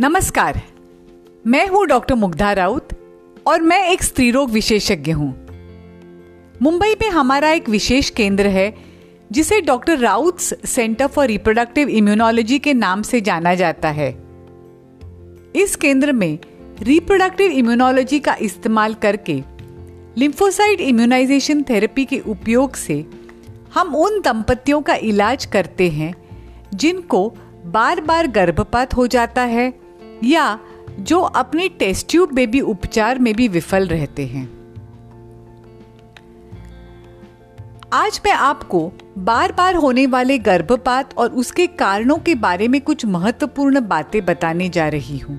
नमस्कार। मैं हूँ डॉक्टर मुग्धा राउत और मैं एक स्त्री रोग विशेषज्ञ हूँ। मुंबई में हमारा एक विशेष केंद्र है, जिसे doctor Raut's centre for reproductive immunology के नाम से जाना जाता है। इस केंद्र में रिप्रोडक्टिव इम्यूनोलॉजी का इस्तेमाल करके लिम्फोसाइड इम्यूनाइजेशन थेरेपी के उपयोग से हम उन दंपतियों का इलाज करते हैं, जिनको बार बार गर्भपात हो जाता है या जो अपने टेस्ट ट्यूब बेबी उपचार में भी विफल रहते हैं। आज मैं आपको बार बार होने वाले गर्भपात और उसके कारणों के बारे में कुछ महत्वपूर्ण बातें बताने जा रही हूँ।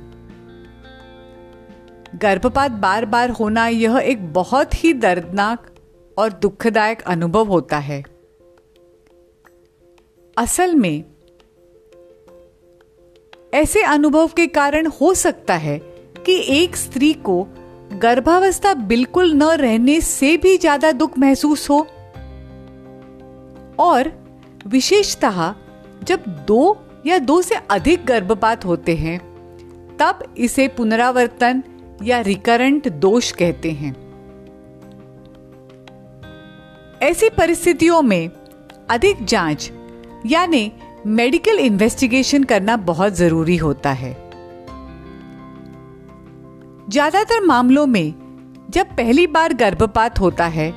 गर्भपात बार बार होना यह एक बहुत ही दर्दनाक और दुखदायक अनुभव होता है। असल में ऐसे अनुभव के कारण हो सकता है कि एक स्त्री को गर्भावस्था बिल्कुल न रहने से भी ज़्यादा दुख महसूस हो। और विशेषतः जब दो या दो से अधिक गर्भपात होते हैं, तब इसे पुनरावर्तन या रिकरेंट दोष कहते हैं। ऐसी परिस्थितियों में अधिक जाँच, यानी मेडिकल इन्वेस्टिगेशन करना बहुत ज़रूरी होता है। ज़्यादातर मामलों में, जब पहली बार गर्भपात होता है,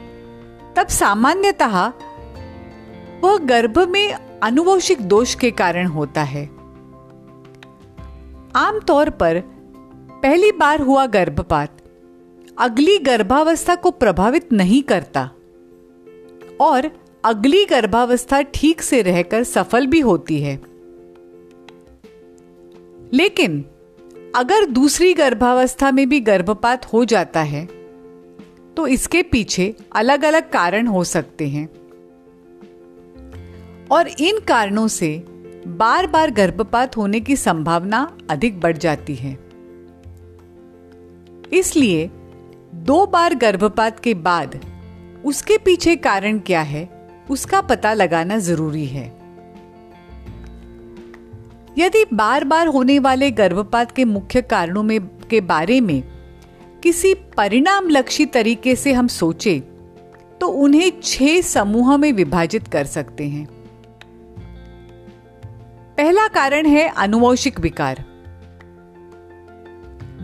तब सामान्यतः वह गर्भ में अनुवंशिक दोष के कारण होता है। आमतौर पर पहली बार हुआ गर्भपात अगली गर्भावस्था को प्रभावित नहीं करता, और अगली गर्भावस्था ठीक से रहकर सफल भी होती है। लेकिन, अगर दूसरी गर्भावस्था में भी गर्भपात हो जाता है तो इसके पीछे अलग अलग कारण हो सकते हैं। और इन कारणों से बार बार गर्भपात होने की संभावना अधिक बढ़ जाती है। इसलिए दो बार गर्भपात के बाद उसके पीछे कारण क्या है उसका पता लगाना ज़रूरी है। यदि बार बार होने वाले गर्भपात के मुख्य कारणों में, के बारे में किसी परिणाम लक्षी तरीके से हम सोचे तो उन्हें छह समूह में विभाजित कर सकते हैं। पहला कारण है अनुवंशिक विकार।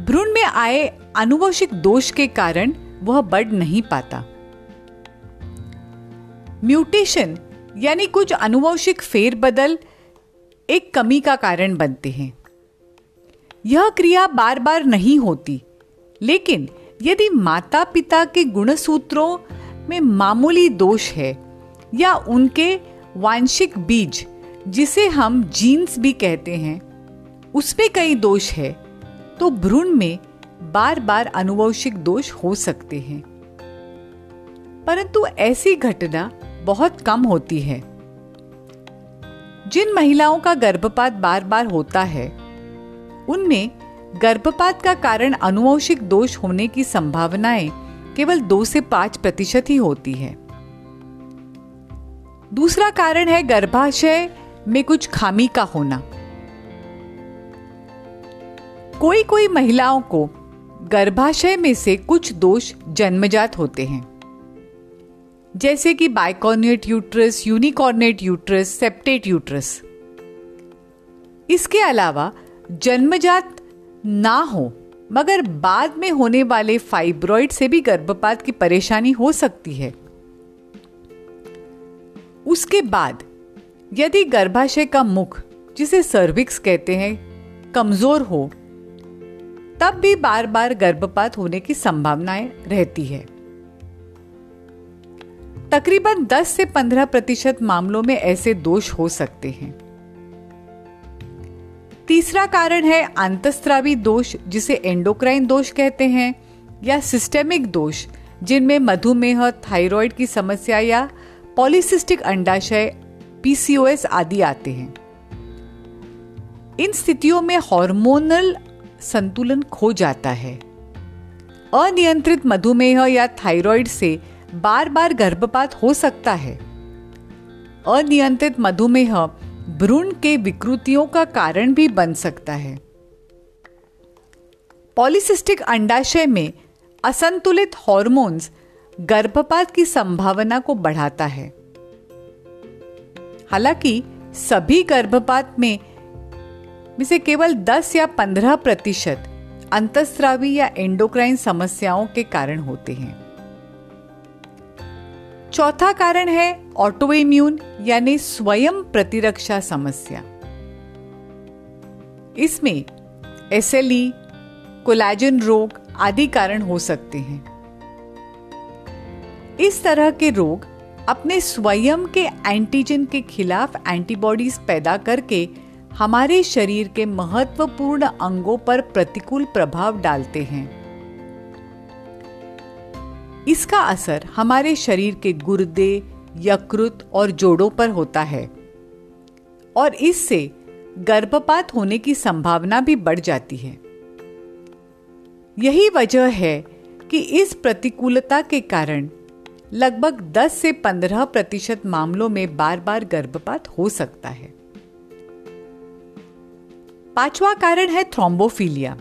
भ्रूण में आए अनुवंशिक दोष के कारण वह बढ़ नहीं पाता। म्यूटेशन, यानी कुछ अनुवंशिक फेरबदल, एक कमी का कारण बनते हैं। यह क्रिया बार बार नहीं होती, लेकिन यदि माता पिता के गुणसूत्रों में मामूली दोष है, या उनके वांशिक बीज, जिसे हम जीन्स भी कहते हैं, उसमें कई दोष है तो भ्रूण में बार बार अनुवंशिक दोष हो सकते हैं। परंतु ऐसी घटना बहुत कम होती है। जिन महिलाओं का गर्भपात बार बार होता है, उनमें गर्भपात का कारण अनुवंशिक दोष होने की संभावनाएँ केवल दो से पाँच प्रतिशत ही होती है। दूसरा कारण है गर्भाशय में कुछ खामी का होना। कोई कोई महिलाओं को गर्भाशय में से कुछ दोष जन्मजात होते हैं। जैसे कि bicornuate uterus, unicornuate uterus, septate uterus. इसके अलावा जन्मजात ना हो, मगर बाद में होने वाले फाइब्रॉइड से भी गर्भपात की परेशानी हो सकती है। उसके बाद, यदि गर्भाशय का मुख, जिसे सर्विक्स कहते हैं, कमज़ोर हो, तब भी बार बार गर्भपात होने की संभावनाएँ रहती है। तकरीबन 10 से 15 प्रतिशत मामलों में ऐसे दोष हो सकते हैं। तीसरा कारण है अंतस्त्रावी दोष, जिसे एंडोक्राइन दोष कहते हैं, या सिस्टेमिक दोष, जिनमें मधुमेह थायराइड की समस्या या पॉलिसिस्टिक अंडाशय पीसीओएस आदि आते हैं। इन स्थितियों में हार्मोनल संतुलन खो जाता है। अनियंत्रित मधुमेह या थायराइड से बार बार गर्भपात हो सकता है। अनियंत्रित मधुमेह भ्रूण के विकृतियों का कारण भी बन सकता है। पॉलिसिस्टिक अंडाशय में असंतुलित हॉर्मोन्स गर्भपात की संभावना को बढ़ाता है। हालाँकि सभी गर्भपात में से केवल 10 या 15 प्रतिशत अंतस्रावी या एंडोक्राइन समस्याओं के कारण होते हैं। चौथा कारण है ऑटोइम्यून यानी स्वयं प्रतिरक्षा समस्या। इसमें एसएलई कोलाजन रोग आदि कारण हो सकते हैं। इस तरह के रोग अपने स्वयं के एंटीजन के खिलाफ एंटीबॉडीज पैदा करके हमारे शरीर के महत्वपूर्ण अंगों पर प्रतिकूल प्रभाव डालते हैं। इसका असर हमारे शरीर के गुर्दे, यकृत और जोड़ों पर होता है। और इससे गर्भपात होने की संभावना भी बढ़ जाती है। यही वजह है कि इस प्रतिकूलता के कारण लगभग 10 से 15 प्रतिशत मामलों में बार बार गर्भपात हो सकता है। पांचवा कारण है थ्रोम्बोफीलिया।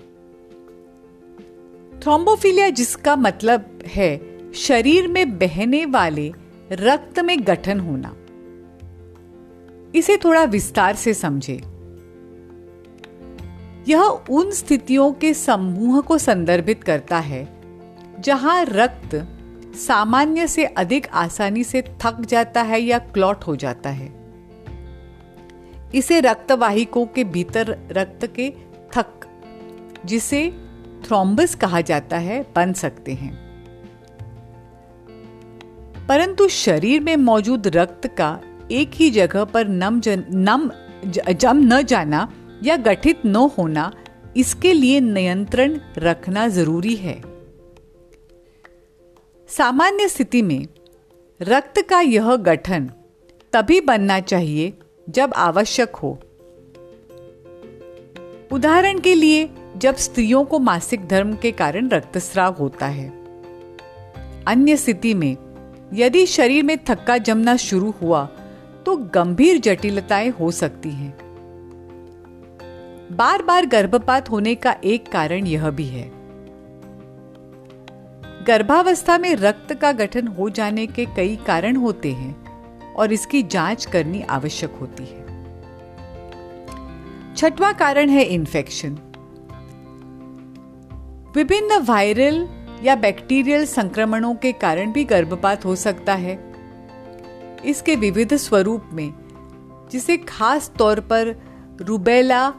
थ्रोम्बोफीलिया जिसका मतलब है शरीर में बहने वाले रक्त में गठन होना। इसे थोड़ा विस्तार से समझे। यह उन स्थितियों के समूह को संदर्भित करता है, जहाँ रक्त सामान्य से अधिक आसानी से थक जाता है या क्लॉट हो जाता है। इसे रक्तवाहिकों के भीतर रक्त के थक, जिसे थ्रोम्बस कहा जाता है, बन सकते हैं। परंतु शरीर में मौजूद रक्त का एक ही जगह पर नम जन, नम जम न जाना या गठित न होना इसके लिए नियंत्रण रखना ज़रूरी है। सामान्य स्थिति में रक्त का यह गठन तभी बनना चाहिए जब आवश्यक हो। उदाहरण के लिए जब स्त्रियों को मासिक धर्म के कारण रक्तस्राव होता है। अन्य स्थिति में यदि शरीर में थक्का जमना शुरू हुआ तो गंभीर जटिलताएँ हो सकती हैं। बार बार गर्भपात होने का एक कारण यह भी है। गर्भावस्था में रक्त का गठन हो जाने के कई कारण होते हैं और इसकी जाँच करनी आवश्यक होती है। छठवां कारण है इन्फेक्शन विभिन्न वायरल या बैक्टीरियल संक्रमणों के कारण भी गर्भपात हो सकता है। इसके विविध स्वरूप में, जिसे खास तौर पर रूबेला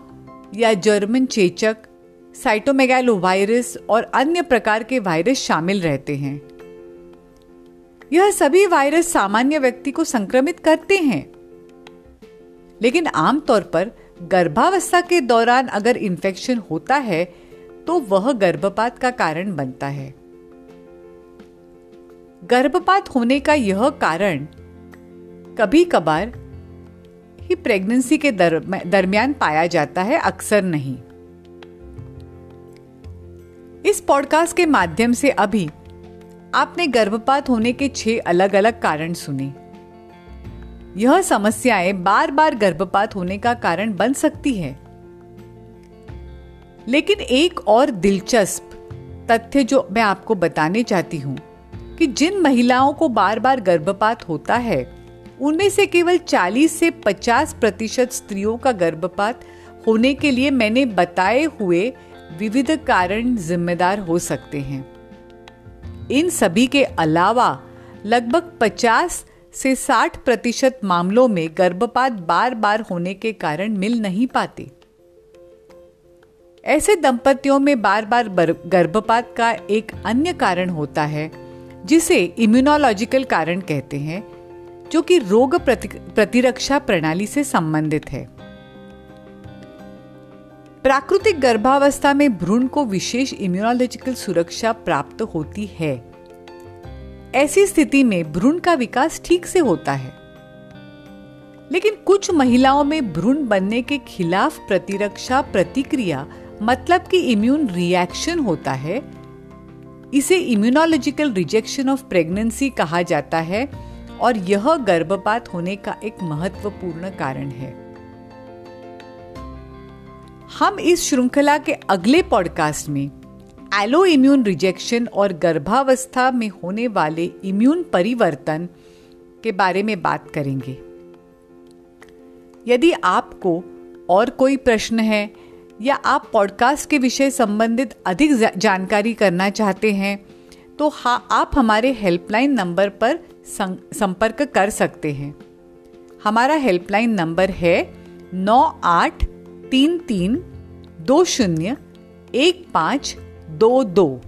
या जर्मन चेचक साइटोमेगैलो वायरस और अन्य प्रकार के वायरस शामिल रहते हैं। यह सभी वायरस सामान्य व्यक्ति को संक्रमित करते हैं। लेकिन आमतौर पर गर्भावस्था के दौरान अगर इन्फेक्शन होता है तो वह गर्भपात का कारण बनता है। गर्भपात होने का यह कारण कभी कभार ही प्रेगनेंसी के दरमियान पाया जाता है, अक्सर नहीं। इस पॉडकास्ट के माध्यम से अभी आपने गर्भपात होने के छह अलग अलग कारण सुने। यह समस्याएँ बार बार गर्भपात होने का कारण बन सकती है। लेकिन एक और दिलचस्प तथ्य जो मैं आपको बताने चाहती हूँ कि जिन महिलाओं को बार बार गर्भपात होता है, उनमें से केवल 40 से 50 प्रतिशत स्त्रियों का गर्भपात होने के लिए मैंने बताए हुए विविध कारण जिम्मेदार हो सकते हैं। इन सभी के अलावा लगभग 50 से 60 प्रतिशत मामलों में गर्भपात बार बार होने के कारण मिल नहीं पाते। ऐसे दंपतियों में बार बार, गर्भपात का एक अन्य कारण होता है, जिसे इम्यूनोलॉजिकल कारण कहते हैं, जो कि रोग प्रतिरक्षा प्रणाली से संबंधित है। प्राकृतिक गर्भावस्था में भ्रूण को विशेष इम्यूनोलॉजिकल सुरक्षा प्राप्त होती है। ऐसी स्थिति में भ्रूण का विकास ठीक से होता है। लेकिन कुछ महिलाओं में भ्रूण बनने के खिलाफ प्रतिरक्षा प्रतिक्रिया मतलब कि इम्यून रिएक्शन होता है। इसे इम्यूनोलॉजिकल रिजेक्शन ऑफ़ प्रेगनेंसी कहा जाता है और यह गर्भपात होने का एक महत्वपूर्ण कारण है। हम इस श्रृंखला के अगले पॉडकास्ट में एलो इम्यून रिजेक्शन और गर्भावस्था में होने वाले इम्यून परिवर्तन के बारे में बात करेंगे। यदि आपको और कोई प्रश्न है या आप पॉडकास्ट के विषय संबंधित अधिक जानकारी करना चाहते हैं तो हाँ आप हमारे हेल्पलाइन नंबर पर संपर्क कर सकते हैं। हमारा हेल्पलाइन नंबर है नौ आठ तीन तीन दो शून्य एक पाँच दो दो।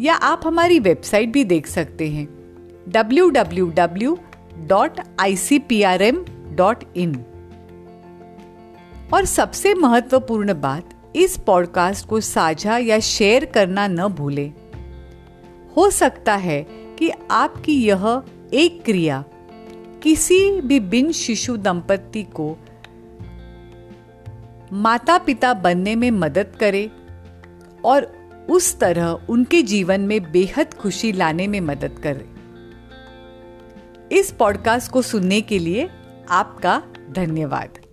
या आप हमारी वेबसाइट भी देख सकते हैं W W W dot I C P R M dot in और सबसे महत्वपूर्ण बात, इस पॉडकास्ट को साझा या शेयर करना न भूलें। हो सकता है कि आपकी यह एक क्रिया किसी भी बिन शिशु दंपत्ति को माता पिता बनने में मदद करे और उस तरह उनके जीवन में बेहद खुशी लाने में मदद करे। इस पॉडकास्ट को सुनने के लिए आपका धन्यवाद।